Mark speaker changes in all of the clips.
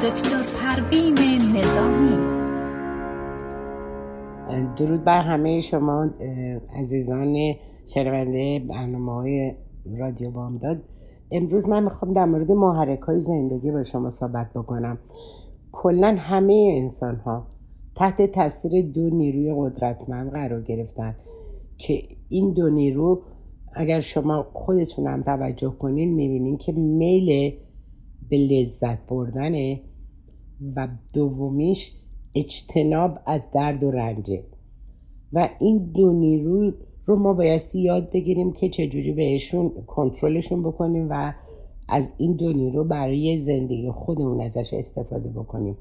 Speaker 1: دکتر پروین نظامی.
Speaker 2: درود بر همه شما عزیزان شنونده برنامه های رادیو بامداد. امروز من می‌خوام در مورد محرک های زندگی با شما صحبت بکنم. کلا همه انسان ها تحت تاثیر دو نیروی قدرتمند قرار گرفتن که این دو نیرو اگر شما خودتونم توجه کنین می‌بینین که میل به لذت بردنه. و دومیش اجتناب از درد و رنجه. و این دو نیرو رو ما بایستی یاد بگیریم که چجوری بهشون کنترلشون بکنیم و از این دو نیرو برای زندگی خودمون ازش استفاده بکنیم.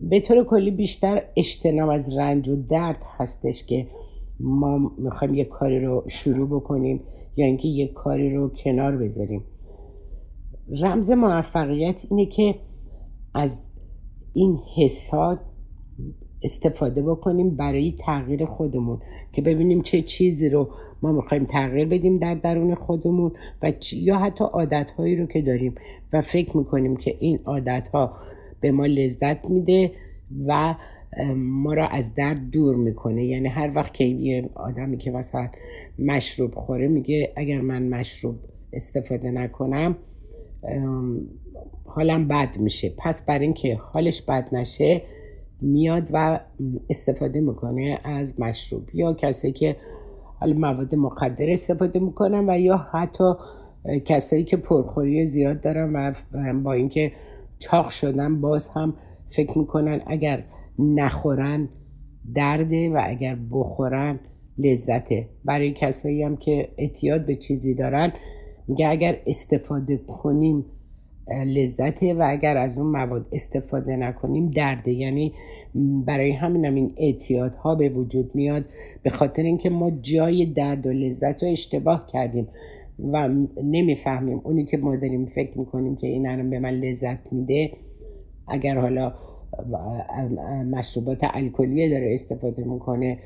Speaker 2: به طور کلی بیشتر اجتناب از رنج و درد هستش که ما می‌خوایم یک کاری رو شروع بکنیم یا اینکه یک کاری رو کنار بذاریم. رمز موفقیت اینه که از این حسات استفاده بکنیم برای تغییر خودمون که ببینیم چه چیزی رو ما می‌خوایم تغییر بدیم در درون خودمون و یا حتی عادتهایی رو که داریم. و فکر می‌کنیم که این عادتها به ما لذت میده و ما را از درد دور می‌کنه. یعنی هر وقت که یه آدمی که مثلا مشروب خوره میگه اگر من مشروب استفاده نکنم حالم بد میشه. پس بر اینکه حالش بد نشه میاد و استفاده می‌کنه از مشروب. یا کسی که حالا مواد مقدر استفاده می‌کنن و یا حتی کسایی که پرخوری زیاد دارن و با اینکه چاق شدن باز هم فکر می‌کنن اگر نخورن درده و اگر بخورن لذته. برای کسایی هم که اعتیاد به چیزی دارن میگه اگر استفاده کنیم لذته و اگر از اون مواد استفاده نکنیم درده. یعنی برای همین این اعتیادها به وجود میاد به خاطر اینکه ما جای درد و لذت رو اشتباه کردیم و نمی‌فهمیم. اونی که ما داریم فکر می‌کنیم که این الان به من لذت میده اگر حالا مشروبات الکلی داره استفاده می‌کنه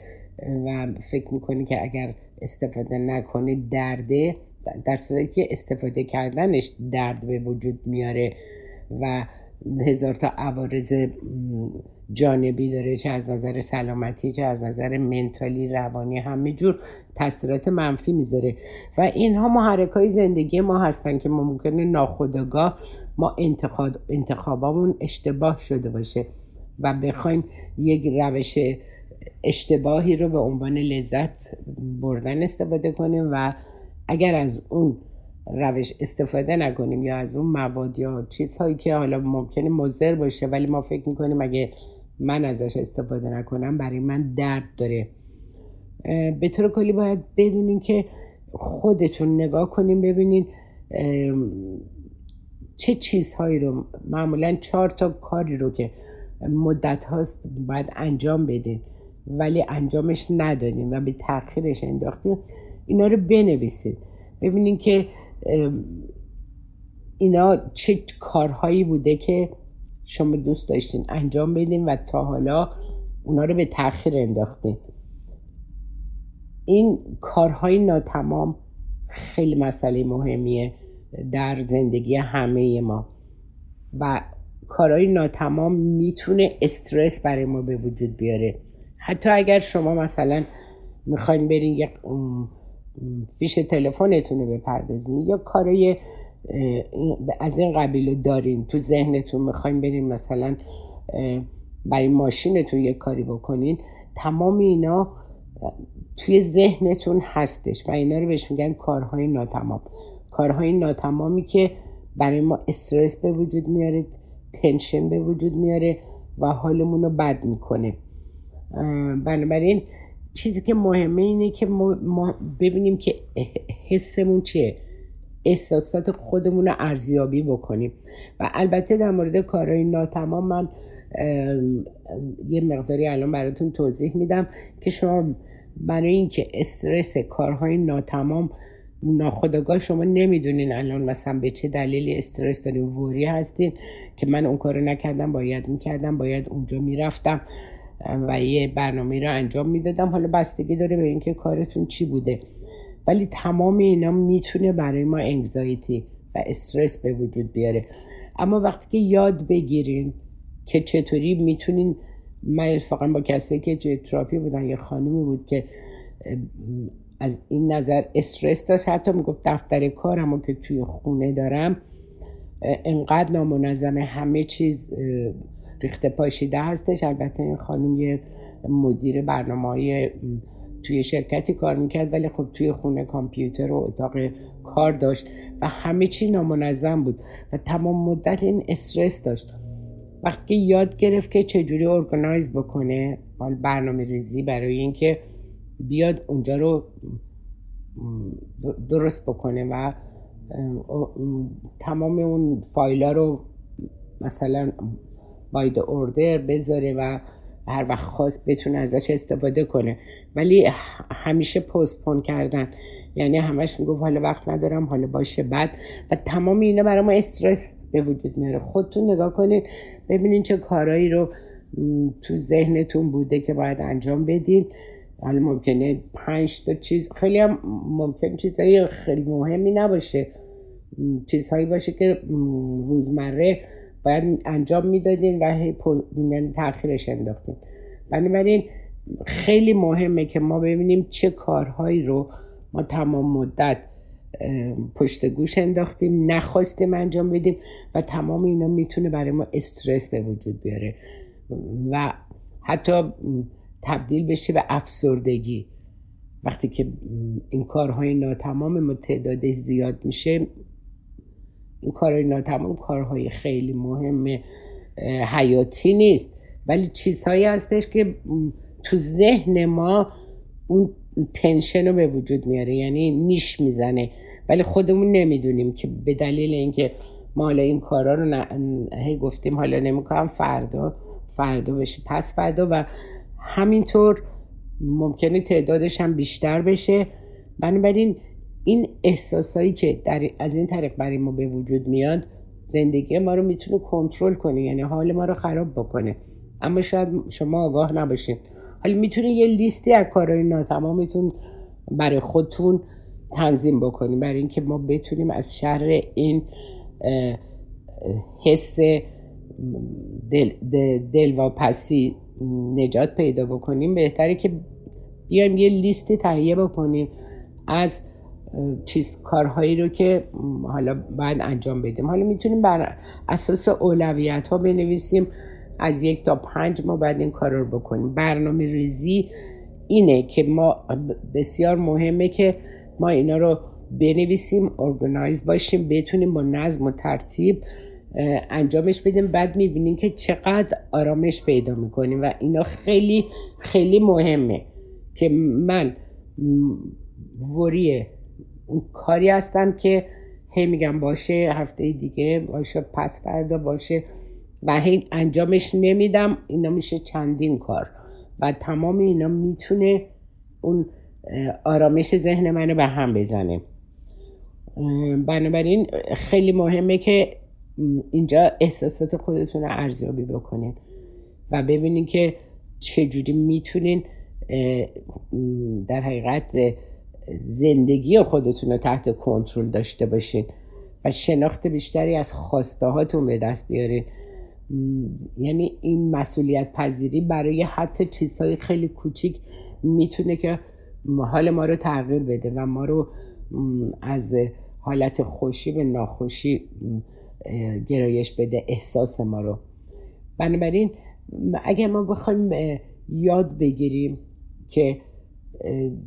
Speaker 2: و فکر می‌کنه که اگر استفاده نکنه درده. در صورتی که استفاده کردنش درد به وجود میاره و هزار تا عوارض جانبی داره چه از نظر سلامتی چه از نظر منتالی روانی همه جور تاثیرات منفی می‌ذاره. و اینها محرک های زندگی ما هستن که ممکنه ناخودآگاه ما انتخاب انتخابامون اشتباه شده باشه و بخوایم یک روش اشتباهی رو به عنوان لذت بردن استفاده کنیم و اگر از اون روش استفاده نکنیم یا از اون مواد یا چیزهایی که حالا ممکنه مضر باشه ولی ما فکر می‌کنیم اگه من ازش استفاده نکنم برای من درد داره. به طور کلی باید بدونین که خودتون نگاه کنیم ببینین چه چیزهایی رو معمولا چهار تا کاری رو که مدت هاست باید انجام بدین ولی انجامش ندادیم و به تاخیرش انداختیم اینا رو بنویسید. ببینین که اینا چه کارهایی بوده که شما دوست داشتین انجام بدین و تا حالا اونا رو به تاخیر انداختین. این کارهای ناتمام خیلی مسئله مهمیه در زندگی همه ما. و کارهای ناتمام می‌تونه استرس برای ما به وجود بیاره. حتی اگر شما مثلا می‌خواین برین یک فیش تلفنتون رو بپردازین. یا کارای از این قبیل دارین. تو ذهنتون می‌خواین برین مثلا برای ماشینتون یه کاری بکنین. تمام اینا توی ذهنتون هستش و اینا رو بهش میگن کارهای ناتمام. کارهای ناتمامی که برای ما استرس به وجود میاره تنشن به وجود میاره و حالمون رو بد می‌کنه. بنابراین چیزی که مهمه اینه که ما ببینیم که حسمون چیه. احساسات خودمون رو ارزیابی بکنیم. و البته در مورد کارهای ناتمام من یه مقداری الان براتون توضیح میدم که شما برای اینکه استرس کارهای ناتمام ناخداگاه شما نمی‌دونین الان مثلا به چه دلیلی استرس دارین ووری هستین که من اون کارو نکردم باید می‌کردم باید اونجا می‌رفتم. و یه برنامه رو انجام می‌دادم. حالا بستگی داره به اینکه کارتون چی بوده. ولی تمام اینا می‌تونه برای ما انگزایتی و استرس به وجود بیاره. اما وقتی که یاد بگیرین که چطوری می‌تونین من فقط با کسایی که توی تراپی بودن یه خانومی بود که از این نظر استرس داشت حتی می‌گفت دفتر کارم که توی خونه دارم انقدر نامنظم همه چیز ریخته پاشیده هستش. البته این خانم یه مدیر برنامه های توی شرکتی کار می‌کرد ولی خب توی خونه کامپیوتر و اتاق کار داشت و همه چی نامنظم بود و تمام مدت این استرس داشت. وقتی یاد گرفت که چجوری ارگنایز بکنه برنامه ریزی برای اینکه بیاد اونجا رو درست بکنه و تمام اون فایلا رو مثلا باید اوردر بذاره و هر وقت خواست بتونه ازش استفاده کنه. ولی همیشه پستپون کردن. یعنی همش می‌گفت حالا وقت ندارم حالا باشه بعد. و تمام اینا برای ما استرس به وجود میاره. خودتون نگاه کنید ببینین چه کارهایی رو تو ذهنتون بوده که باید انجام بدین. حالا ممکنه پنج تا چیز خیلی هم ممکن چیزهای خیلی مهمی نباشه. چیزهایی باشه که روزمره باید انجام می‌دادین و یعنی تاخیرش انداختین. بنابراین خیلی مهمه که ما ببینیم چه کارهایی رو ما تمام مدت پشت گوش انداختیم نخواستیم انجام بدیم و تمام اینا می‌تونه برای ما استرس به وجود بیاره. و حتی تبدیل بشه به افسردگی. وقتی که این کارهای ناتمام ما تعدادش زیاد میشه این کارهای ناتمام کارهای خیلی مهم حیاتی نیست. ولی چیزهایی هستش که تو ذهن ما اون تنشن رو به وجود میاره یعنی نیش می‌زنه. ولی خودمون نمی‌دونیم که به دلیل اینکه ما حالا این کارا رو هی گفتیم حالا نمی‌کنم فردا فردا بشه پس فردا. و همینطور ممکنه تعدادش هم بیشتر بشه. بنابراین این احساسایی که در از این طریق برای ما به وجود میاد زندگی ما رو می‌تونه کنترل کنه یعنی حال ما رو خراب بکنه. اما شاید شما آگاه نباشین. حالا می‌تونه یه لیستی از کارهای ناتمامتون برای خودتون تنظیم بکنیم برای اینکه ما بتونیم از شر این حس دل, دل, و پسی نجات پیدا بکنیم. بهتره که بیایم یه لیستی تهیه بکنیم از چیز کارهایی رو که حالا باید انجام بدیم. حالا می‌تونیم بر اساس اولویت ها بنویسیم از یک تا پنج ما باید این کار رو بکنیم. برنامه ریزی اینه که ما بسیار مهمه که ما اینا رو بنویسیم ارگنایز باشیم بتونیم با نظم و ترتیب انجامش بدیم. بعد می‌بینیم که چقدر آرامش پیدا می‌کنیم و اینا خیلی خیلی مهمه که من وری اون کاری هستم که هی میگم باشه هفته دیگه باشه پس فردا باشه. و هی انجامش نمیدم اینا میشه چندین کار. و تمام اینا می‌تونه اون آرامش ذهن منو به هم بزنه. بنابراین خیلی مهمه که اینجا احساسات خودتون رو ارزیابی بکنین و ببینین که چجوری می‌تونین در حقیقت زندگی خودتون رو تحت کنترل داشته باشین و شناخت بیشتری از خواسته هاتون به دست بیارین. یعنی این مسئولیت پذیری برای حتی چیزهای خیلی کوچیک می‌تونه که حال ما رو تغییر بده و ما رو از حالت خوشی به ناخوشی گرایش بده احساس ما رو. بنابراین اگر ما بخوایم یاد بگیریم که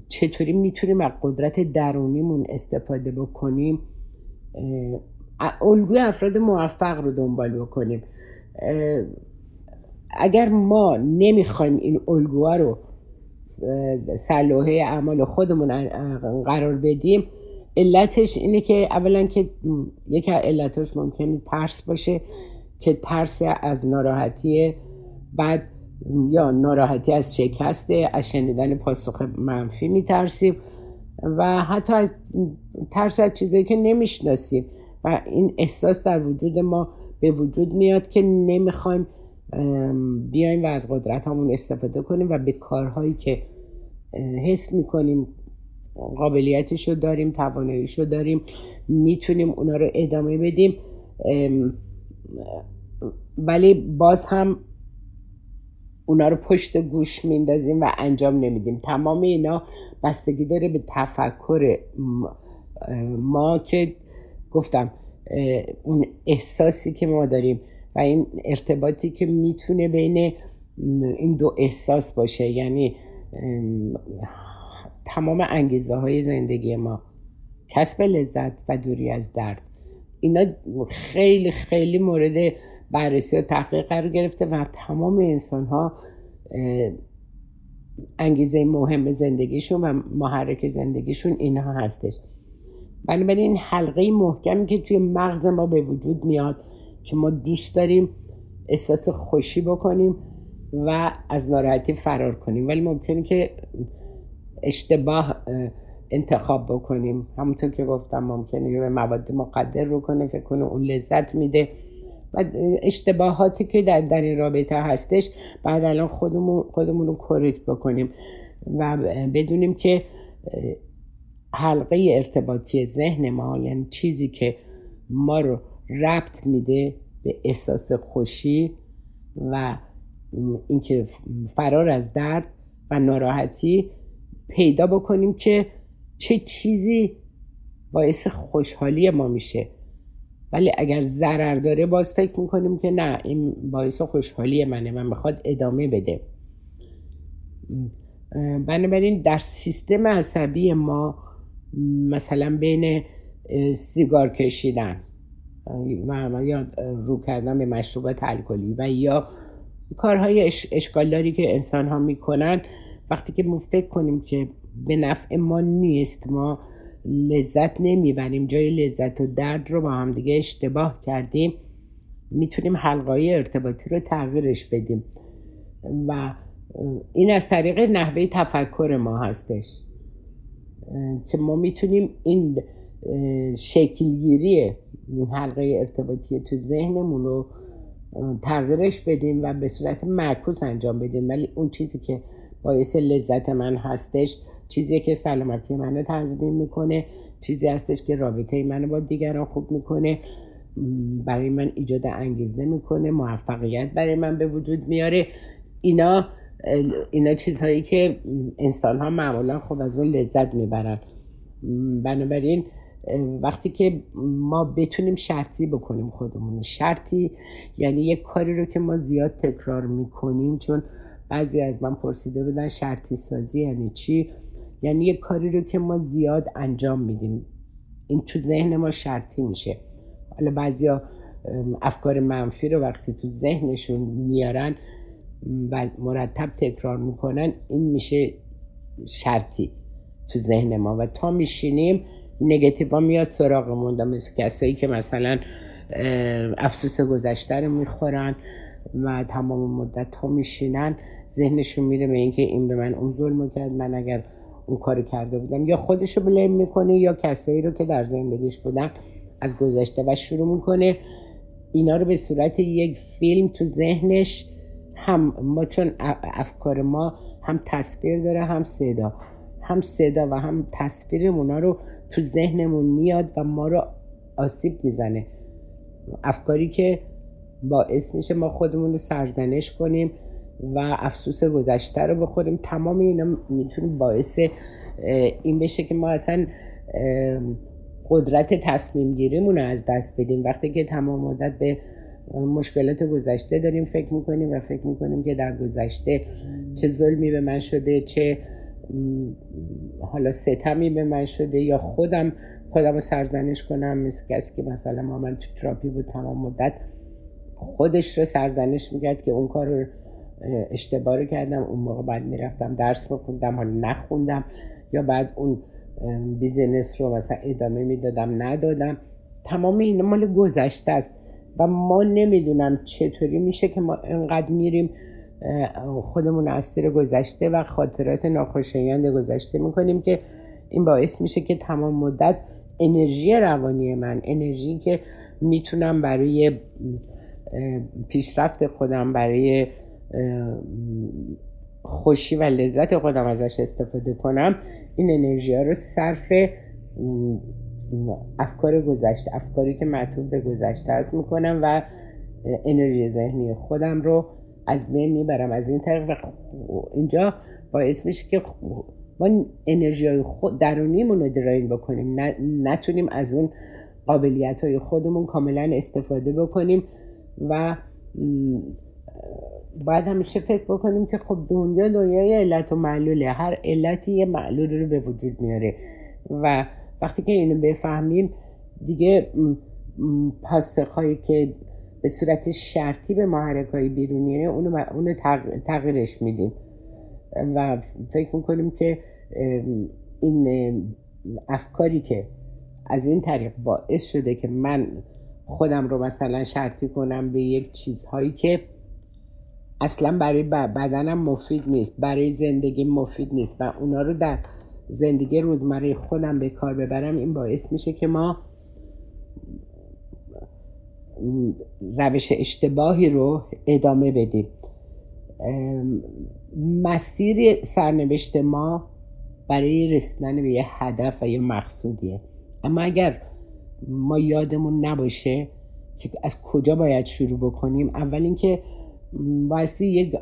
Speaker 2: چطوری می‌تونیم از قدرت درونیمون استفاده بکنیم؟ الگوی افراد موفق رو دنبال بکنیم. اگر ما نمی‌خوایم این الگوها رو صلاحه اعمال خودمون قرار بدیم علتش اینه که اولا که یکی از علتش ممکنه ترس باشه که ترس از ناراحتی. بعد یا ناراحتی از شکسته از شنیدن پاسخ منفی میترسیم و حتی از ترس از چیزایی که نمی‌شناسیم. و این احساس در وجود ما به وجود میاد که نمی‌خوایم بیایم و از قدرت همون استفاده کنیم و به کارهایی که حس می‌کنیم قابلیتش رو داریم تواناییش رو داریم می‌تونیم اونا رو ادامه بدیم. ولی باز هم اونا رو پشت گوش میندازیم و انجام نمیدیم. تمام اینا بستگی داره به تفکر ما که گفتم اون احساسی که ما داریم و این ارتباطی که می‌تونه بین این دو احساس باشه. یعنی تمام انگیزه های زندگی ما کسب لذت و دوری از درد اینا خیلی خیلی مورد بررسی و تحقیق قرار گرفته و تمام انسان ها انگیزه مهم زندگیشون و محرک زندگیشون اینها هستش. بنابراین حلقه محکمی که توی مغز ما به وجود میاد که ما دوست داریم احساس خوشی بکنیم و از ناراحتی فرار کنیم. ولی ممکنه که اشتباه انتخاب بکنیم. همونطور که گفتم ممکنه به مواد مقدر رو کنه فکر کنه اون لذت میده. و اشتباهاتی که در, در این رابطه هستش بعد الان خودمون, خودمون رو کورکت بکنیم و بدونیم که حلقه ارتباطی ذهن ما یعنی چیزی که ما رو ربط میده به احساس خوشی و اینکه فرار از درد و ناراحتی پیدا بکنیم که چه چیزی باعث خوشحالی ما میشه. ولی اگر ضرر داره باز فکر می‌کنیم که نه این باعث خوشحالی منه من می‌خواد ادامه بده. بنابراین در سیستم عصبی ما مثلا بین سیگار کشیدن و یا رو کردن به مشروبات الکلی و یا کارهای اشکالداری که انسان ها می‌کنن وقتی که ما فکر کنیم که به نفع ما نیست ما لذت نمی‌بریم. جای لذت و درد رو با هم دیگه اشتباه کردیم. می‌تونیم حلقای ارتباطی رو تغییرش بدیم. و این از طریق نحوه تفکر ما هستش. که ما می‌تونیم این شکلگیری این حلقه ارتباطی تو ذهنمون رو تغییرش بدیم و به صورت معکوس انجام بدیم. ولی اون چیزی که باعث لذت من هستش چیزی که سلامتی منو تنظیم می‌کنه چیزی هستش که رابطه منو با دیگران خوب می‌کنه. برای من ایجاد انگیزه می‌کنه موفقیت برای من به وجود میاره. اینا اینا چیزهایی که انسان ها معمولا خب از اون لذت می‌برن. بنابراین وقتی که ما بتونیم شرطی بکنیم خودمون شرطی یعنی یک کاری رو که ما زیاد تکرار می‌کنیم چون بعضی از من پرسیده بودن شرطی سازی یعنی چی؟ یعنی یک کاری رو که ما زیاد انجام میدیم. این تو ذهن ما شرطی میشه. حالا بعضیا افکار منفی رو وقتی تو ذهنشون میارن و مرتب تکرار می‌کنن این میشه شرطی تو ذهن ما. و تا میشینیم نگتیو میاد سراغمون. مثل کسایی که مثلا افسوس گذشته رو می‌خورن و تمام مدت ها میشینن ذهنشون میره به اینکه این به من اون ظلم کرد من اگر اون کار کرده بودم. یا خودشو بلیم می‌کنه یا کسایی رو که در زندگیش بودن از گذشته و شروع می‌کنه. اینا رو به صورت یک فیلم تو ذهنش هم ما چون افکار ما هم تصویر داره هم صدا. هم صدا و هم تصویر اونا رو تو ذهنمون میاد و ما رو آسیب می‌زنه. افکاری که باعث میشه ما خودمون رو سرزنش کنیم. و افسوس گذشته رو بخوریم. تمام اینا می‌تونه باعث این بشه که ما اصلا قدرت تصمیم گیریمون رو از دست بدیم. وقتی که تمام مدت به مشکلات گذشته داریم فکر می‌کنیم و فکر می‌کنیم که در گذشته چه ظلمی به من شده چه حالا ستمی به من شده یا خودم خودم رو سرزنش کنم. مثل کسی که مثلا ما من تو تراپی بود تمام مدت خودش رو سرزنش می‌کرد که اون کار رو اشتباه رو کردم اون موقع بعد می‌رفتم درس بخوندم حالا نخوندم. یا بعد اون بیزینس رو مثلا ادامه می‌دادم ندادم. تمام این مال گذشته است. و ما نمی‌دونم چطوری میشه که ما انقدر میریم خودمون از گذشته و خاطرات ناخوشایند گذشته می‌کنیم که این باعث میشه که تمام مدت انرژی روانی من انرژی که می‌تونم برای پیشرفت خودم برای خوشی و لذت خودم ازش استفاده کنم این انرژی ها رو صرف افکار گذشته افکاری که معطوف به گذشته است می‌کنم و انرژی ذهنی خودم رو از بین می‌برم. از این طرف اینجا باعث میشه که ما انرژی های خود درونیمون رو دراین بکنیم. نتونیم از اون قابلیت های خودمون کاملا استفاده بکنیم و باید همیشه فکر بکنیم که خب دنیا دنیای علت و معلوله. هر علتی یه معلول رو به وجود میاره. و وقتی که اینو بفهمیم دیگه پاسخهایی که به صورت شرطی به محرک های بیرونیه اونو, اونو تغییرش میدیم. و فکر می‌کنیم که این افکاری که از این طریق باعث شده که من خودم رو مثلا شرطی کنم به یک چیزهایی که اصلا برای بدنم مفید نیست برای زندگی مفید نیست و اونا رو در زندگی روزمره خودم به کار ببرم این باعث میشه که ما روش اشتباهی رو ادامه بدیم. مسیر سرنوشت ما برای رسیدن به یه هدف و یه مقصودیه. اما اگر ما یادمون نباشه که از کجا باید شروع بکنیم اول اینکه بایستی یک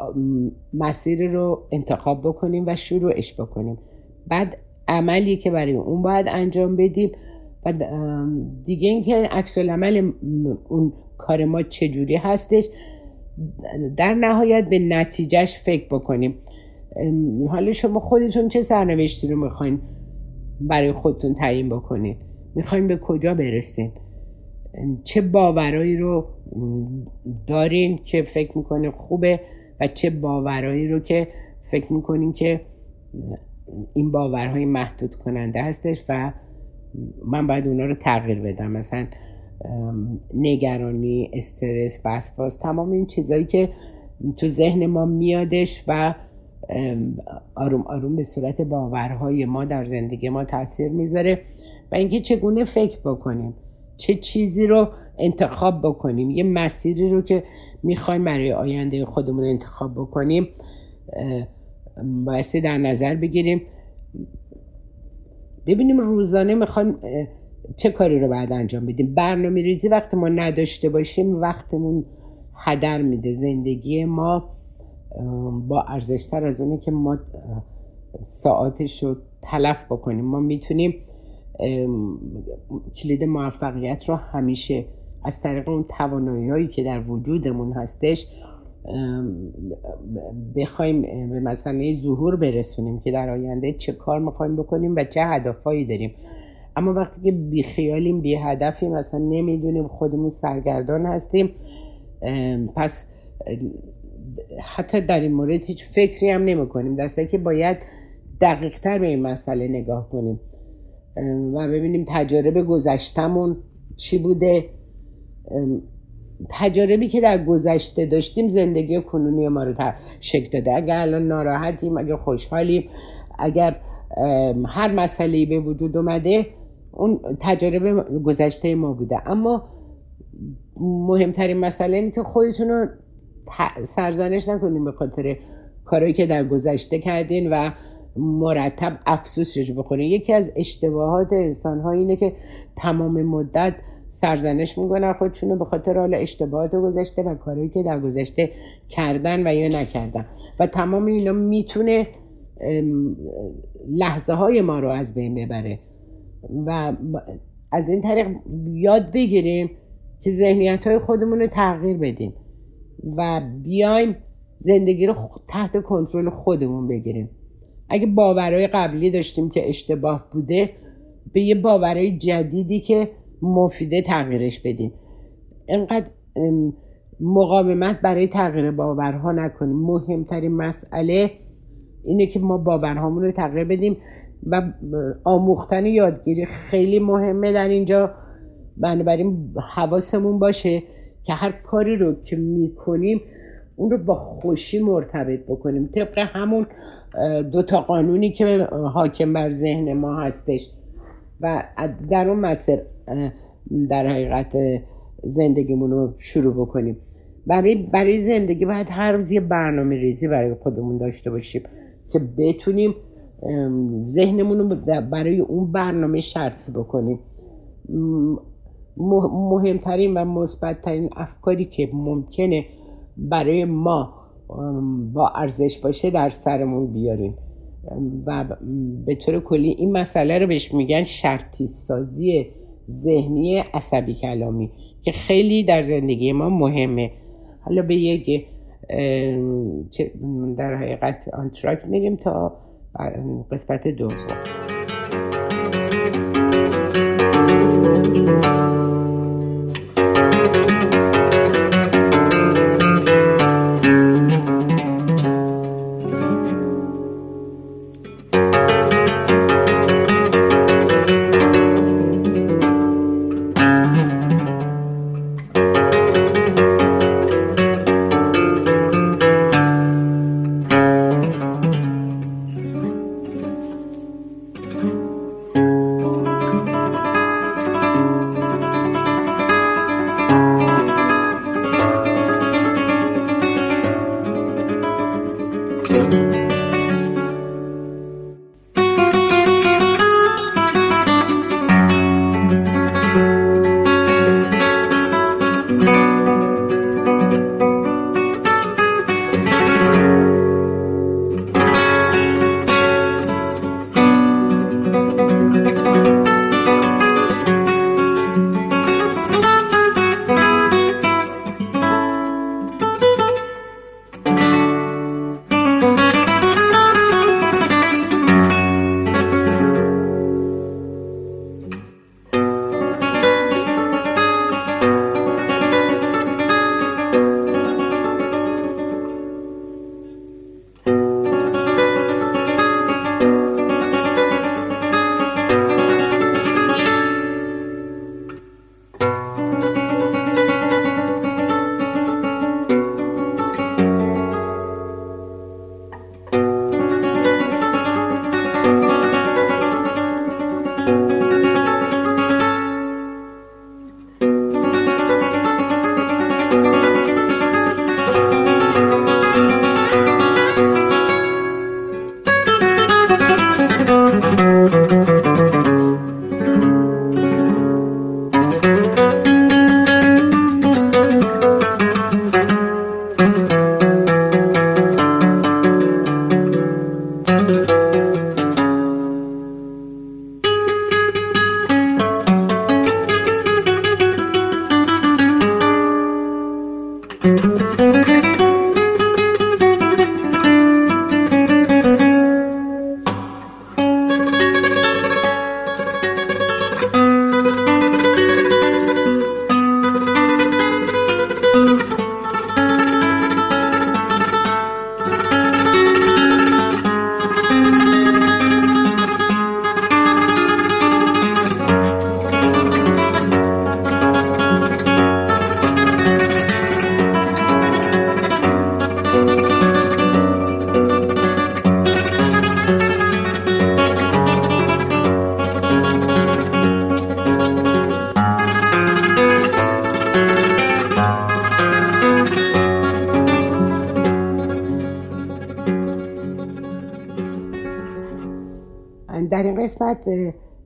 Speaker 2: مسیر رو انتخاب بکنیم و شروعش بکنیم. بعد عملی که برای اون باید انجام بدیم. و دیگه اینکه عکس عمل اون کار ما چجوری هستش در نهایت به نتیجهش فکر بکنیم. حالا شما خودتون چه سرنوشتی رو می‌خواین برای خودتون تعیین بکنین؟ می‌خواین به کجا برسین؟ چه باورایی رو دارین که فکر می‌کنین خوبه و چه باورایی رو که فکر می‌کنین که این باورهای محدود کننده هستش و من باید اونا رو تغییر بدم. مثلا نگرانی استرس وسواس تمام این چیزهایی که تو ذهن ما میادش و آروم آروم به صورت باورهای ما در زندگی ما تاثیر می‌ذاره و اینکه چگونه فکر بکنیم. چه چیزی رو انتخاب بکنیم. یه مسیری رو که می‌خوایم برای آینده خودمون انتخاب بکنیم بایستی در نظر بگیریم. ببینیم روزانه می‌خوایم چه کاری رو باید انجام بدیم. برنامه ریزی وقتی ما نداشته باشیم وقتمون هدر میده. زندگی ما با ارزشتر از اونه که ما ساعتش رو تلف بکنیم. ما می‌تونیم کلید موفقیت رو همیشه از طریق اون توانایی هایی که در وجودمون هستش بخوایم به مسئله ظهور برسونیم که در آینده چه کار می‌خوایم بکنیم و چه هدفهایی داریم. اما وقتی که بیخیالیم بی هدفیم مثلا نمی‌دونیم خودمون سرگردان هستیم پس حتی در این مورد هیچ فکری هم نمی کنیم که باید دقیق تر به این مسئله نگاه کنیم. و ببینیم تجارب گذشتمون چی بوده. تجاربی که در گذشته داشتیم زندگی کنونی ما رو شکل داده. اگر الان ناراحتیم اگر خوشحالیم اگر هر مسئله به وجود اومده اون تجارب گذشته ما بوده. اما مهمترین مسئله اینه که خودتون رو سرزنش نکنیم به خاطر کارهایی که در گذشته کردین و مرتب افسوسش بخورین یکی از اشتباهات انسان ها اینه که تمام مدت سرزنش می‌کنن خودشونو به خاطر حال اشتباهات گذشته و کارهایی که در گذشته کردن و یا نکردن. و تمام اینا می‌تونه لحظه های ما رو از بین ببره. و از این طریق یاد بگیریم که ذهنیت های خودمون رو تغییر بدیم و بیایم زندگی رو تحت کنترل خودمون بگیریم. اگه باورهای قبلی داشتیم که اشتباه بوده به یه باورهای جدیدی که مفیده تغییرش بدیم انقدر مقاومت برای تغییر باورها نکنیم. مهمترین مسئله اینه که ما باورهامون رو تغییر بدیم و آموختن یادگیری خیلی مهمه در اینجا. بنابراین حواسمون باشه که هر کاری رو که می‌کنیم اون رو با خوشی مرتبط بکنیم. طبق همون دوتا قانونی که حاکم بر ذهن ما هستش. و در اون مسیر در حقیقت زندگیمون رو شروع بکنیم. برای, برای زندگی باید هر روز یه برنامه ریزی برای خودمون داشته باشیم که بتونیم ذهنمون رو برای اون برنامه شرط بکنیم. مهمترین و مثبتترین افکاری که ممکنه برای ما با ارزش باشه در سرمون بیاریم. و به طور کلی این مسئله رو بهش میگن شرطی سازی ذهنی عصبی کلامی که خیلی در زندگی ما مهمه. حالا به یک در حقیقت آنتراک میریم تا قسمت دوم.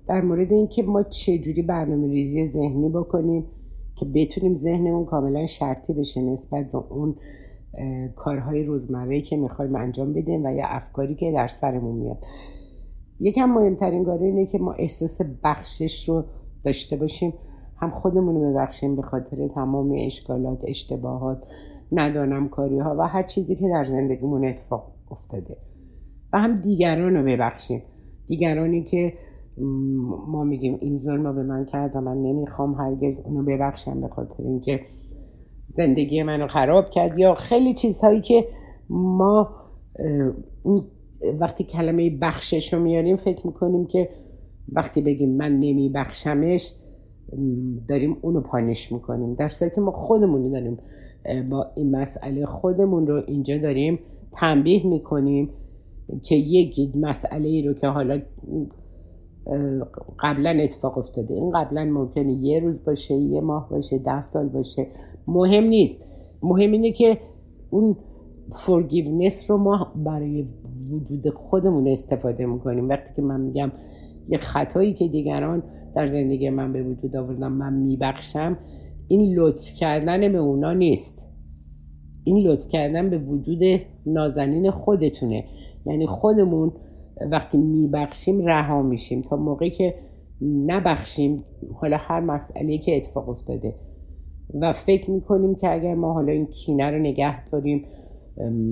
Speaker 2: در مورد اینکه ما چجوری برنامه ریزی ذهنی بکنیم که بتونیم ذهنمون کاملا شرطی بشه نسبت به اون کارهای روزمره که می‌خوایم انجام بدیم و یا افکاری که در سرمون میاد. یکم مهمترین کار اینه که ما احساس بخشش رو داشته باشیم. هم خودمون رو ببخشیم به خاطر تمام اشکالات اشتباهات ندانم کاری ها و هر چیزی که در زندگیمون اتفاق افتاده. و هم دیگران رو ببخشیم. دیگرانی که ما میگیم این ظلم به من کرد و من نمی‌خوام هرگز اونو ببخشم به خاطر اینکه زندگی منو خراب کرد یا خیلی چیزهایی که ما وقتی کلمه بخشش رو میاریم فکر می‌کنیم که وقتی بگیم من نمیبخشمش داریم اونو پانش می‌کنیم. در که ما خودمون داریم با این مسئله خودمون رو اینجا داریم تنبیه می‌کنیم. که یک مسئله ای رو که حالا قبلا اتفاق افتاده. این قبلا ممکنه یه روز باشه یه ماه باشه ده سال باشه. مهم نیست. مهم اینه که اون forgiveness رو ما برای وجود خودمون استفاده می‌کنیم. وقتی که من میگم یه خطایی که دیگران در زندگی من به وجود آوردن من میبخشم این لطف کردن به اونا نیست. این لطف کردن به وجود نازنین خودتونه. یعنی خودمون وقتی میبخشیم رها میشیم تا موقعی که نبخشیم حالا هر مسئله که اتفاق افتاده. و فکر می‌کنیم که اگر ما حالا این کینه رو نگه داریم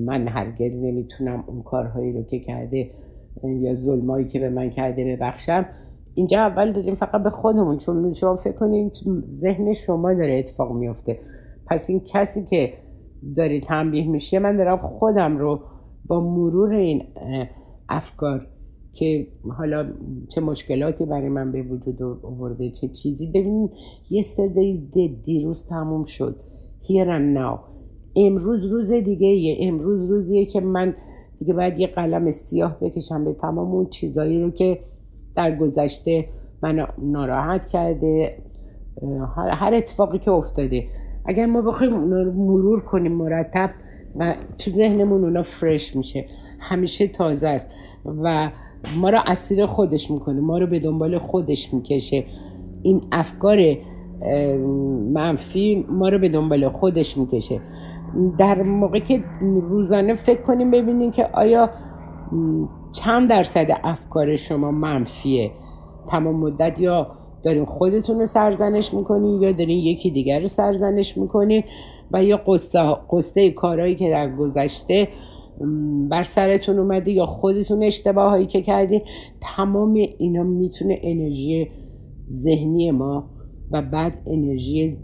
Speaker 2: من هرگز نمی‌تونم اون کارهایی رو که کرده یا ظلمایی که به من کرده ببخشم. اینجا اول داریم فقط به خودمون چون شما فکر کنید ذهن شما داره اتفاق میفته پس این کسی که داره تنبیه میشه من دارم خودم رو با مرور این افکار که حالا چه مشکلاتی برای من به وجود آورده چه چیزی. ببینید یه دیز دیروز تموم شد. Here and now. امروز روز دیگه یه امروز روزیه که من دیگه باید یه قلم سیاه بکشم به تمام اون چیزایی رو که در گذشته من ناراحت کرده هر اتفاقی که افتاده. اگر ما بخوایم مرور کنیم مرتب و تو ذهنمون اونا فرش میشه. همیشه تازه است. و ما رو اسیر خودش می‌کنه. ما رو به دنبال خودش می‌کشه. این افکار منفی ما رو به دنبال خودش می‌کشه. در موقع که روزانه فکر کنیم ببینیم که آیا چند درصد افکار شما منفیه. تمام مدت یا دارین خودتون رو سرزنش می‌کنین یا دارین یکی دیگر رو سرزنش می‌کنین. و یا قصه, قصه کارهایی که در گذشته بر سرتون اومده یا خودتون اشتباه هایی که کردین تمام اینا می‌تونه انرژی ذهنی ما و بعد انرژی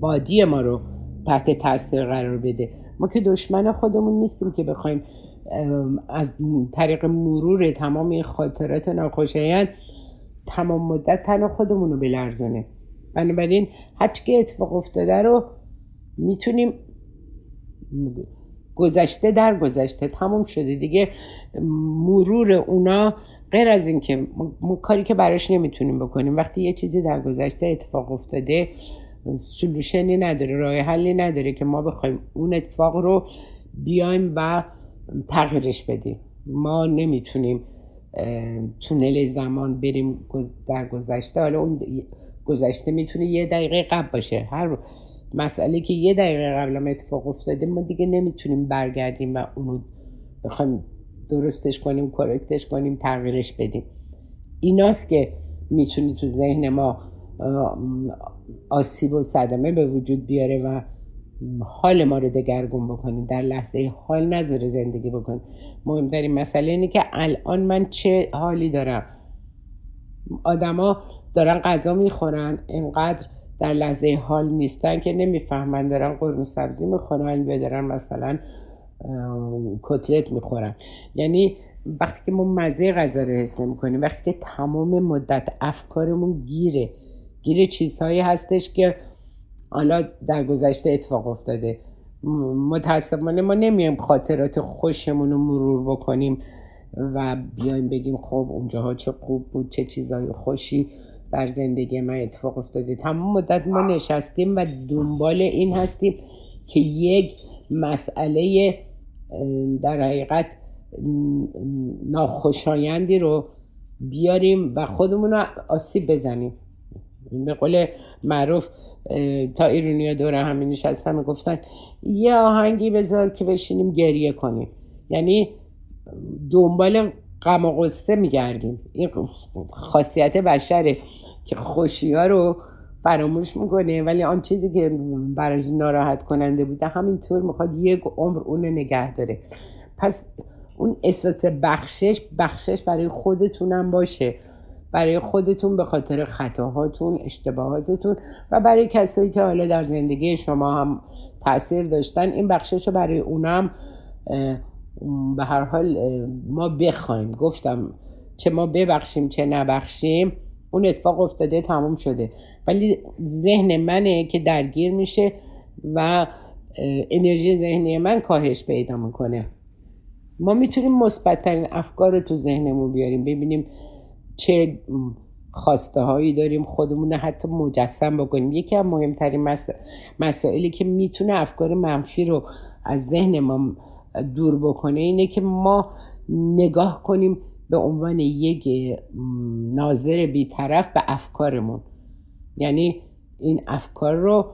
Speaker 2: بادی ما رو تحت تاثیر قرار بده. ما که دشمن خودمون نیستیم که بخوایم از طریق مرور تمام این خاطرات ناخوشایند تمام مدت تن خودمون رو بلرزونه. بنابراین هرچی که اتفاق افتاده رو می‌تونیم گذشته در گذشته تموم شده. دیگه مرور اونا غیر از اینکه کاری که براش نمی‌تونیم بکنیم. وقتی یه چیزی در گذشته اتفاق افتاده سلوشنی نداره راه حلی نداره که ما بخوایم اون اتفاق رو بیایم و تغییرش بدیم. ما نمی‌تونیم تونل زمان بریم در گذشته. حالا اون گذشته می‌تونه یه دقیقه قبل باشه. هر مسئله که یه دقیقه قبل اتفاق افتاده ما دیگه نمی‌تونیم برگردیم و اونو بخوایم درستش کنیم کرکتش کنیم تغییرش بدیم. ایناست که می‌تونی تو ذهن ما آسیب و صدمه به وجود بیاره و حال ما رو دگرگون بکنید در لحظه حال نظر زندگی بکن مهمترین مسئله اینه که الان من چه حالی دارم؟ آدما دارن غذا می‌خورن اینقدر در لحظه حال نیستن که نمی‌فهمن دارن قرمه سبزی می‌خورن یا دارن مثلا کتلت می‌خورن. یعنی وقتی که ما مزه غذا رو حس نمی‌کنیم وقتی که تمام مدت افکارمون گیره گیره چیزهایی هستش که حالا در گذشته اتفاق افتاده. متاسفانه ما نمیایم خاطرات خوشمون رو مرور بکنیم و بیایم بگیم خب اونجاها چه خوب بود چه چیزهای خوشی. در زندگی من اتفاق افتاده. تمام مدت ما نشستیم و دنبال این هستیم که یک مسئله در حقیقت ناخوشایندی رو بیاریم و خودمون رو آسیب بزنیم. به قول معروف تا ایرونیا دور همین نشستن و گفتن یه آهنگی بذار که بشینیم گریه کنیم. یعنی دنبال غم و میگردیم. این خاصیت بشره که خوشی ها رو فراموش می‌کنه ولی آن چیزی که براش ناراحت کننده بوده همینطور می‌خواد یک عمر اون نگه داره. پس اون احساس بخشش بخشش برای خودتونم باشه. برای خودتون به خاطر خطاهاتون اشتباهاتتون و برای کسایی که حالا در زندگی شما هم تاثیر داشتن این بخشش رو برای اونم به هر حال ما بخوایم. گفتم چه ما ببخشیم چه نبخشیم. اون اتفاق افتاده تموم شده. ولی ذهن منه که درگیر میشه و انرژی ذهنی من کاهش پیدا می‌کنه. ما می‌تونیم مثبتترین افکار رو تو ذهنمون بیاریم ببینیم چه خواسته هایی داریم خودمون حتی مجسم بکنیم. یکی از مهمترین مسائلی که می‌تونه افکار منفی رو از ذهن ما دور بکنه اینه که ما نگاه کنیم به عنوان یک ناظر بیطرف به افکارمون. یعنی این افکار رو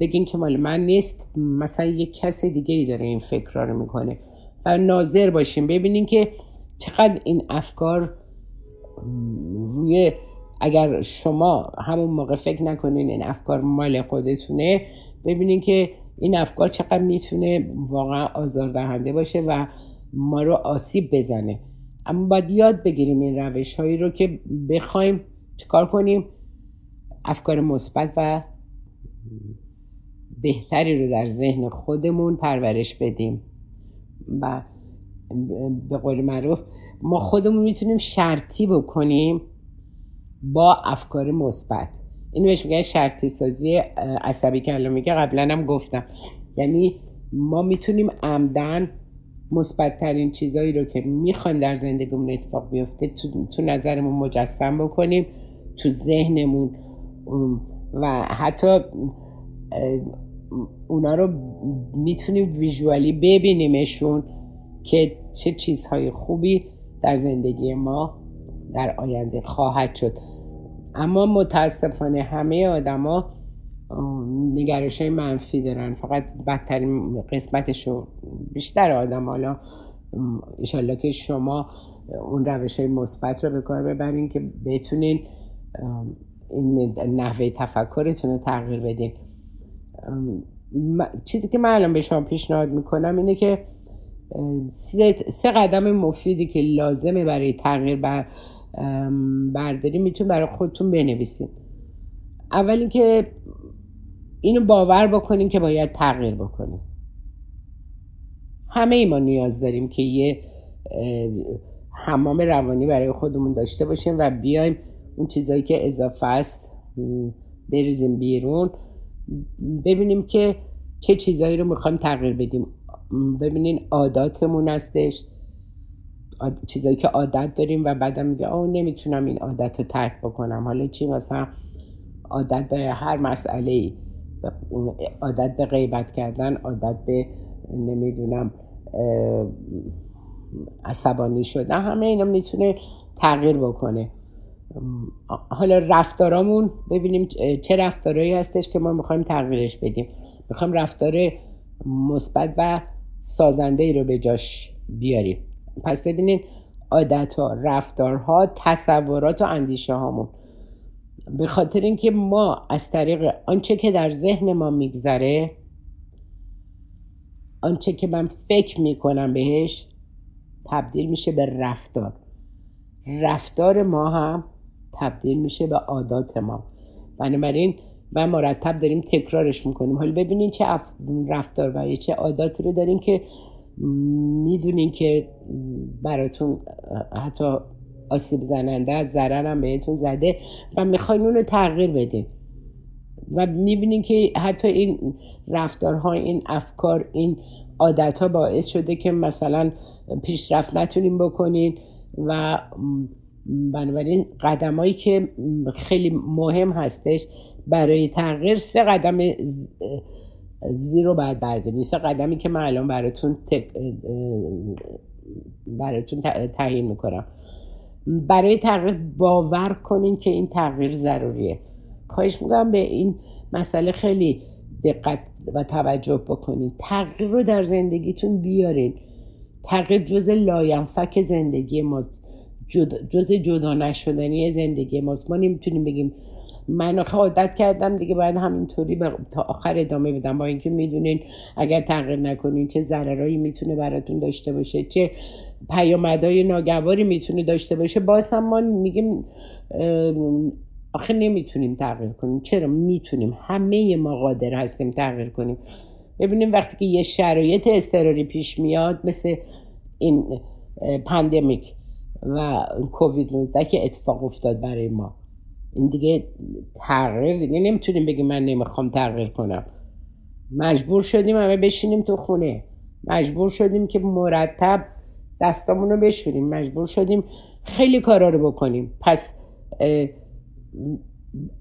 Speaker 2: بگین که مال من نیست مثلا یک کس دیگه ای داره این فکر رو می‌کنه. و ناظر باشیم ببینین که چقدر این افکار روی اگر شما همون موقع فکر نکنین این افکار مال خودتونه ببینین که این افکار چقدر می‌تونه واقعا آزاردهنده باشه و ما رو آسیب بزنه. اما باید یاد بگیریم این روش هایی رو که بخوایم چکار کنیم؟ افکار مثبت و بهتری رو در ذهن خودمون پرورش بدیم. و به قول معروف ما خودمون می‌تونیم شرطی بکنیم با افکار مثبت. اینو بهش میگن شرطی سازی عصبی. که الان میگه قبلا هم گفتم. یعنی ما می‌تونیم عمدن مثبت ترین چیزایی رو که می‌خوایم در زندگیمون اتفاق بیفته تو, تو نظرمون مجسم بکنیم تو ذهنمون. و حتی اونا رو می‌تونیم ویژوالی ببینیمشون که چه چیزهای خوبی در زندگی ما در آینده خواهد شد. اما متاسفانه همه آدما نگرش های منفی دارن. فقط بدترین قسمتشو بیشتر آدم حالا ایشالله که شما اون روش های مثبت رو به کار ببرین که بتونین این نحوه تفکرتون رو تغییر بدین. چیزی که من الان به شما پیشنهاد می‌کنم اینه که سه قدم مفیدی که لازمه برای تغییر بر برداری میتون برای خودتون بنویسین. اول اینکه اینو باور بکنین که باید تغییر بکنین همه ای ما نیاز داریم که یه حمام روانی برای خودمون داشته باشیم و بیایم اون چیزایی که اضافه است بریزیم بیرون. ببینیم که چه چیزایی رو می‌خوایم تغییر بدیم. ببینین عاداتمون هستش. چیزایی که عادت داریم و بعدم میگه آه نمی‌تونم این عادت رو ترک بکنم. حالا چی مثلا؟ عادت به هر مسئله ای عادت به غیبت کردن عادت به نمی‌دونم عصبانی شدن همه اینا می‌تونه تغییر بکنه. حالا رفتارامون ببینیم چه رفتارهایی هستش که ما می‌خوایم تغییرش بدیم. می‌خوایم رفتار مثبت و سازنده ای رو به جاش بیاریم. پس ببینین عادت ها رفتارها تصورات و اندیشه هامون به خاطر اینکه ما از طریق آنچه که در ذهن ما میگذره آنچه که من فکر می‌کنم بهش تبدیل میشه به رفتار. رفتار ما هم تبدیل میشه به عادات ما. بنابراین و مرتب داریم تکرارش می‌کنیم. حالا ببینین چه رفتار و چه عاداتی رو داریم که می‌دونین که براتون حتی آسیب زننده از هم بهتون زده و می‌خواین اون رو تغییر بدین. و می‌بینین که حتی این رفتارها این افکار این عادت باعث شده که مثلا پیشرفت نتونیم بکنین و بنابراین قدمایی که خیلی مهم هستش برای تغییر سه قدم زیرو باید برداریم سه قدمی که من الان براتون براتون تعیین می‌کنم. برای تغییر باور کنین که این تغییر ضروریه. خواهش می‌کنم به این مسئله خیلی دقت و توجه بکنین. تغییر رو در زندگیتون بیارین. تغییر جز لاینفک زندگی ما جز جدا نشدنی زندگی ماست. ما نمی‌تونیم بگیم من عادت کردم دیگه باید همینطوری تا آخر ادامه بدم. با اینکه می‌دونین اگر تغییر نکنین چه ضررایی می‌تونه براتون داشته باشه چه پیامدهای ناگواری می‌تونه داشته باشه. باز هم ما میگیم آخه نمی‌تونیم تغییر کنیم. چرا؟ می‌تونیم. همه ما قادر هستیم تغییر کنیم. ببینیم وقتی که یه شرایط اضطراری پیش میاد مثل این پندمیک و کووید 19 که اتفاق افتاد برای ما. این دیگه تغییر دیگه نمی‌تونیم بگیم من نمی‌خوام تغییر کنم. مجبور شدیم همه بشینیم تو خونه. مجبور شدیم که مرتب دستامون رو بشوریم مجبور شدیم خیلی کارا رو بکنیم. پس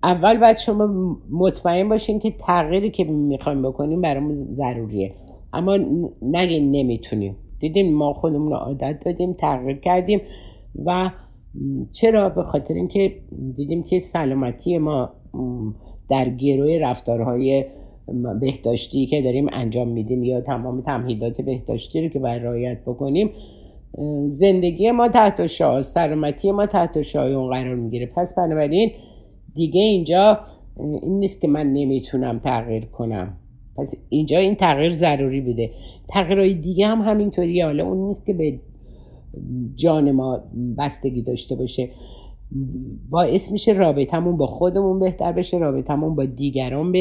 Speaker 2: اول باید شما مطمئن باشین که تغییری که می‌خوایم بکنیم برامون ضروریه. اما نگین نمی‌تونیم. دیدیم ما خودمون رو عادت دادیم تغییر کردیم و چرا؟ به خاطر اینکه دیدیم که سلامتی ما در گروه رفتارهای بهداشتی که داریم انجام میدیم یا تمام تمهیدات بهداشتی رو که باید رعایت بکنیم زندگی ما تحت شاه سلامتی ما تحت شاه قرار می‌گیره. پس بنابراین دیگه اینجا این نیست که من نمی‌تونم تغییر کنم. پس اینجا این تغییر ضروری بوده. تغییرهای دیگه هم همینطوری. حالا اون نیست که به جان ما بستگی داشته باشه. باعث میشه رابطمون با خودمون بهتر بشه رابطمون با دیگران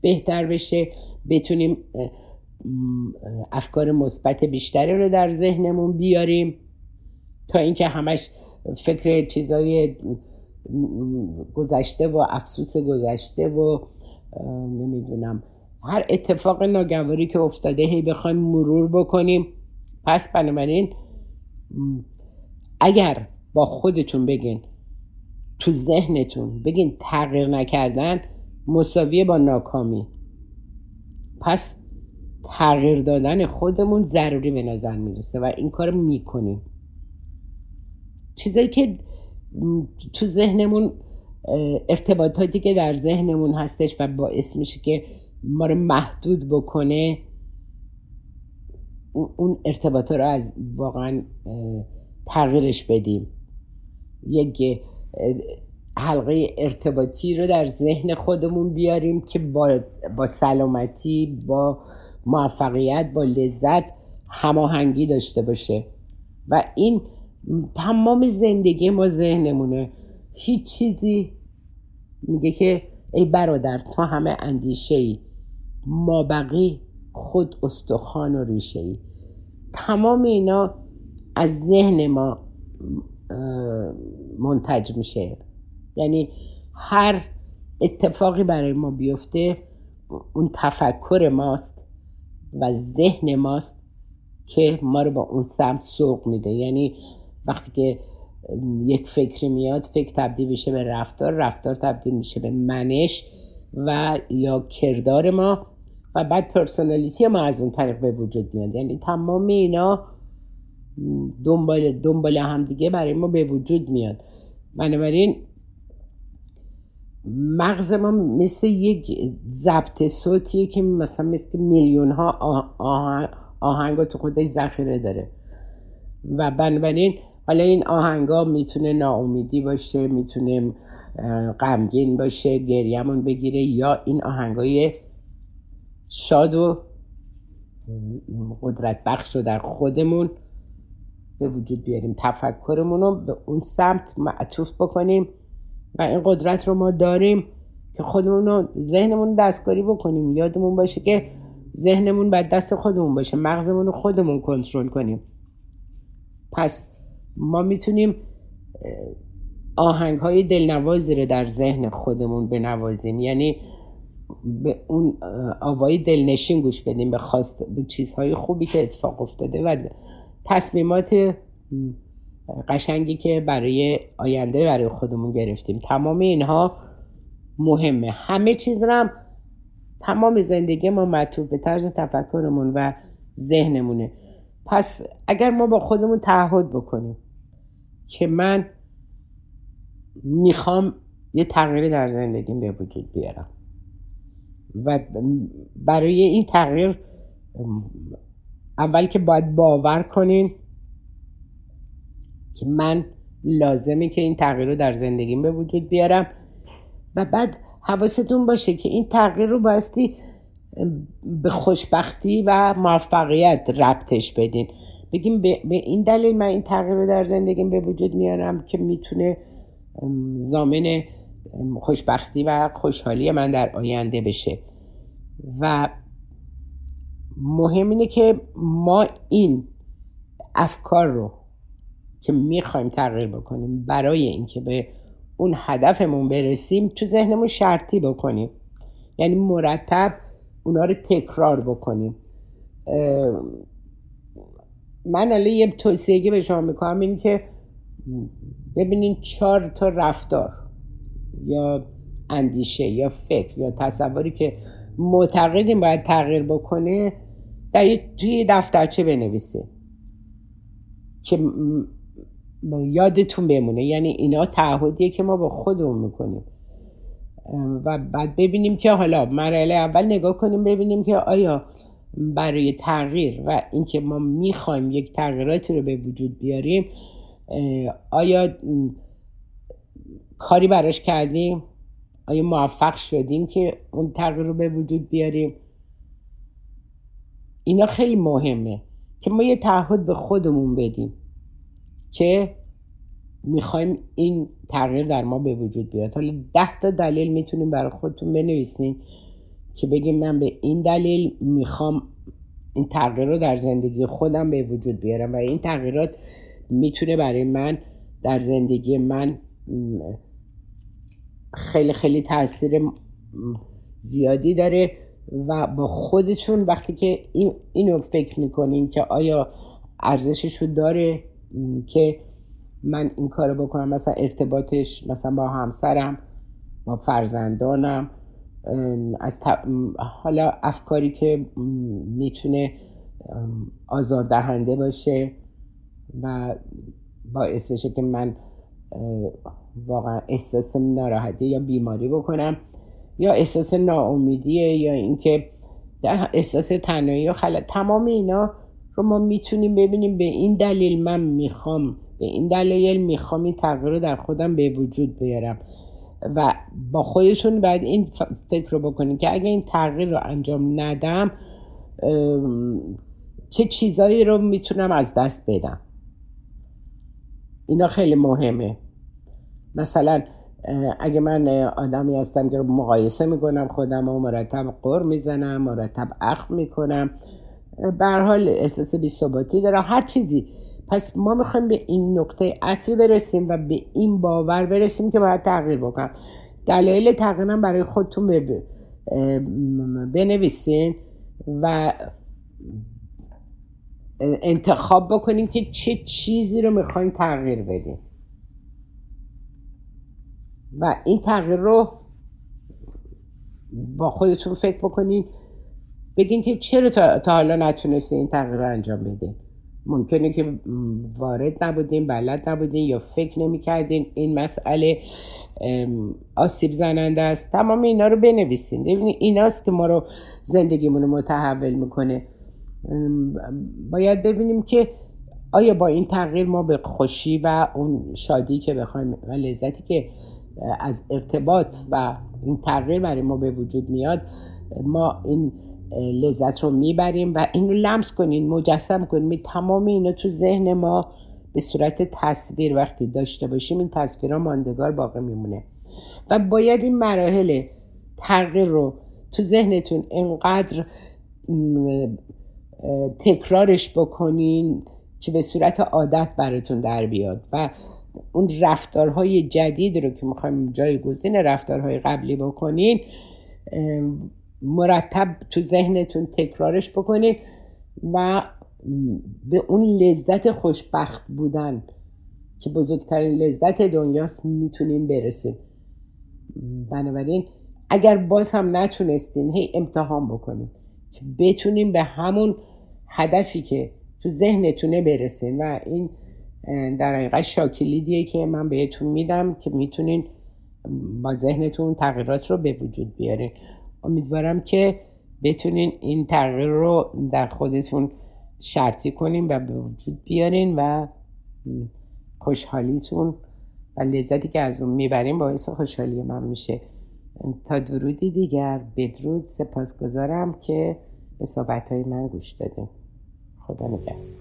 Speaker 2: بهتر بشه. بتونیم افکار مثبت بیشتری رو در ذهنمون بیاریم تا اینکه همش فکر چیزای گذشته و افسوس گذشته و نمی‌دونم هر اتفاق ناگواری که افتاده هی بخوایم مرور بکنیم. پس بنابراین اگر با خودتون بگین تو ذهنتون بگین تغییر نکردن مساویه با ناکامی. پس تغییر دادن خودمون ضروری به نظر می‌رسه و این کار می‌کنیم. چیزایی که تو ذهنمون ارتباطاتی که در ذهنمون هستش و باعث میشه که ما رو محدود بکنه اون ارتباط رو از واقعا تغییرش بدیم. یک حلقه ارتباطی رو در ذهن خودمون بیاریم که با, با سلامتی با موفقیت با لذت هماهنگی داشته باشه. و این تمام زندگی ما ذهنمونه. هیچ چیزی میگه که ای برادر تو همه اندیشه ای ما بقی خود استخوان و ریشه ای تمام اینا از ذهن ما منتج میشه. یعنی هر اتفاقی برای ما بیفته اون تفکر ماست. و ذهن ماست که ما رو با اون سمت سوق میده. یعنی وقتی که یک فکری میاد فکر تبدیل میشه به رفتار رفتار تبدیل میشه به منش و یا کردار ما و بعد پرسونالیتی ما از اون طریق به وجود میاد. یعنی تمام اینا دنبال دنبال هم دیگه برای ما به وجود میاد. بنابراین مغز ما مثل یک ضبط صوتیه که مثلا مثل میلیون ها آهنگ تو خودش ذخیره داره. و بنابراین حالا این آهنگا می‌تونه ناامیدی باشه می‌تونه غمگین باشه گریهمون بگیره یا این آهنگای شاد و قدرت بخش رو در خودمون به وجود بیاریم. تفکرمون رو به اون سمت معطوف بکنیم. و این قدرت رو ما داریم که خودمون رو ذهنمون دستکاری بکنیم. یادمون باشه که ذهنمون باید دست خودمون باشه. مغزمون رو خودمون کنترل کنیم. پس ما می‌تونیم آهنگ های دلنوازی رو در ذهن خودمون بنوازیم. یعنی به اون آوای دلنشین گوش بدیم. به, خواست به چیزهای خوبی که اتفاق افتاده و تصمیمات قشنگی که برای آینده برای خودمون گرفتیم. تمام اینها مهمه. همه چیز هم تمام زندگی ما مطلوب به طرز تفکرمون و ذهنمونه. پس اگر ما با خودمون تعهد بکنیم که من می‌خوام یه تغییری در زندگیم به وجود بیارم و برای این تغییر اول که باید باور کنین که من لازمه که این تغییر رو در زندگیم به وجود بیارم. و بعد حواستون باشه که این تغییر رو بایستی به خوشبختی و موفقیت ربطش بدین. بگیم به این دلیل من این تغییر رو در زندگیم به وجود میارم که می‌تونه زامن خوشبختی و خوشحالی من در آینده بشه. و مهم اینه که ما این افکار رو که می‌خوایم تغییر بکنیم برای اینکه به اون هدفمون برسیم تو ذهنمون شرطی بکنیم. یعنی مرتب اونا رو تکرار بکنیم. من حالا یه توصیه به شما می‌کنم این که ببینین چهار تا رفتار یا اندیشه یا فکر یا تصوری که معتقدیم باید تغییر بکنه در توی دفترچه بنویسه. که یادتون بمونه. یعنی اینا تعهدیه که ما با خودمون می‌کنیم. و بعد ببینیم که حالا مرحله اول نگاه کنیم ببینیم که آیا برای تغییر و اینکه ما می‌خوایم یک تغییراتی رو به وجود بیاریم آیا کاری براش کردیم؟ آیا موفق شدیم که اون تغییر رو به وجود بیاریم؟ اینا خیلی مهمه که ما یه تعهد به خودمون بدیم. که می‌خوایم این تغییر در ما به وجود بیاد. حالا ده تا دلیل می‌تونیم برای خودتون بنویسین که بگیم من به این دلیل می‌خوام این تغییر رو در زندگی خودم به وجود بیارم و این تغییرات می‌تونه برای من در زندگی من خیلی خیلی تاثیر زیادی داره و با خودتون وقتی که این اینو فکر می‌کنین که آیا ارزشش رو داره که من این کارو بکنم. مثلا ارتباطش مثلا با همسرم با فرزندانم از حالا افکاری که می‌تونه آزاردهنده باشه و باعث بشه که من واقعا احساس ناراحتی یا بیماری بکنم یا احساس ناامیدیه یا اینکه احساس تنهایی و خلط تمام اینا رو ما می‌تونیم ببینیم به این دلیل من می‌خوام به این دلیل می‌خوام این تغییر رو در خودم به وجود بیارم. و با خودتون باید این فکر رو بکنیم که اگه این تغییر رو انجام ندم چه چیزایی رو می‌تونم از دست بدم؟ اینا خیلی مهمه. مثلا اگه من آدمی هستم که مقایسه می‌کنم خودم و مرتب قر می‌زنم مرتب اخ می‌کنم به حال احساس بیثباتی دارم هر چیزی. پس ما می‌خوایم به این نقطه عطفی برسیم و به این باور برسیم که باید تغییر بکنم. دلایل تغییرم برای خودتون بنویسین و انتخاب بکنیم که چه چیزی رو می‌خوایم تغییر بدیم. و این تغییر رو با خودتون فکر بکنین. بگین که چرا تا, حالا نتونسته این تغییر رو انجام بدین؟ ممکنه که وارد نبودین بلد نبودین یا فکر نمی‌کردین. این مسئله آسیب زننده است. تمام اینا رو بنویسین. ببینید ایناست که ما رو زندگیمون رو متحول می‌کنه. باید ببینیم که آیا با این تغییر ما به خوشی و اون شادی که بخوایم و لذتی که از ارتباط و این تغییر برای ما به وجود میاد ما این لذت رو می‌بریم و این رو لمس کنین مجسم کنین. تمام اینا تو ذهن ما به صورت تصویر وقتی داشته باشیم این تصویرها ماندگار باقی میمونه. و باید این مراحل تغییر رو تو ذهنتون انقدر تکرارش بکنین که به صورت عادت براتون در بیاد. و اون رفتارهای جدید رو که می‌خوایم جایگزین رفتارهای قبلی بکنین مرتب تو ذهنتون تکرارش بکنید و به اون لذت خوشبخت بودن که بزرگترین لذت دنیاست می‌تونین برسید بنابراین اگر باز هم نتونستین هی امتحان بکنین که بتونین به همون هدفی که تو ذهنتونه برسین و این در حقیقت شاکلیدیه که من بهتون میدم که می‌تونین با ذهنتون تغییرات رو به وجود بیارین. امیدوارم که بتونین این تغییر رو در خودتون شرطی کنین و به وجود بیارین و خوشحالیتون و لذتی که از اون می‌برین باعث خوشحالی من میشه. تا درودی دیگر بدرود. سپاسگزارم که به صحبت های من گوش دادیم خدا نگهدار.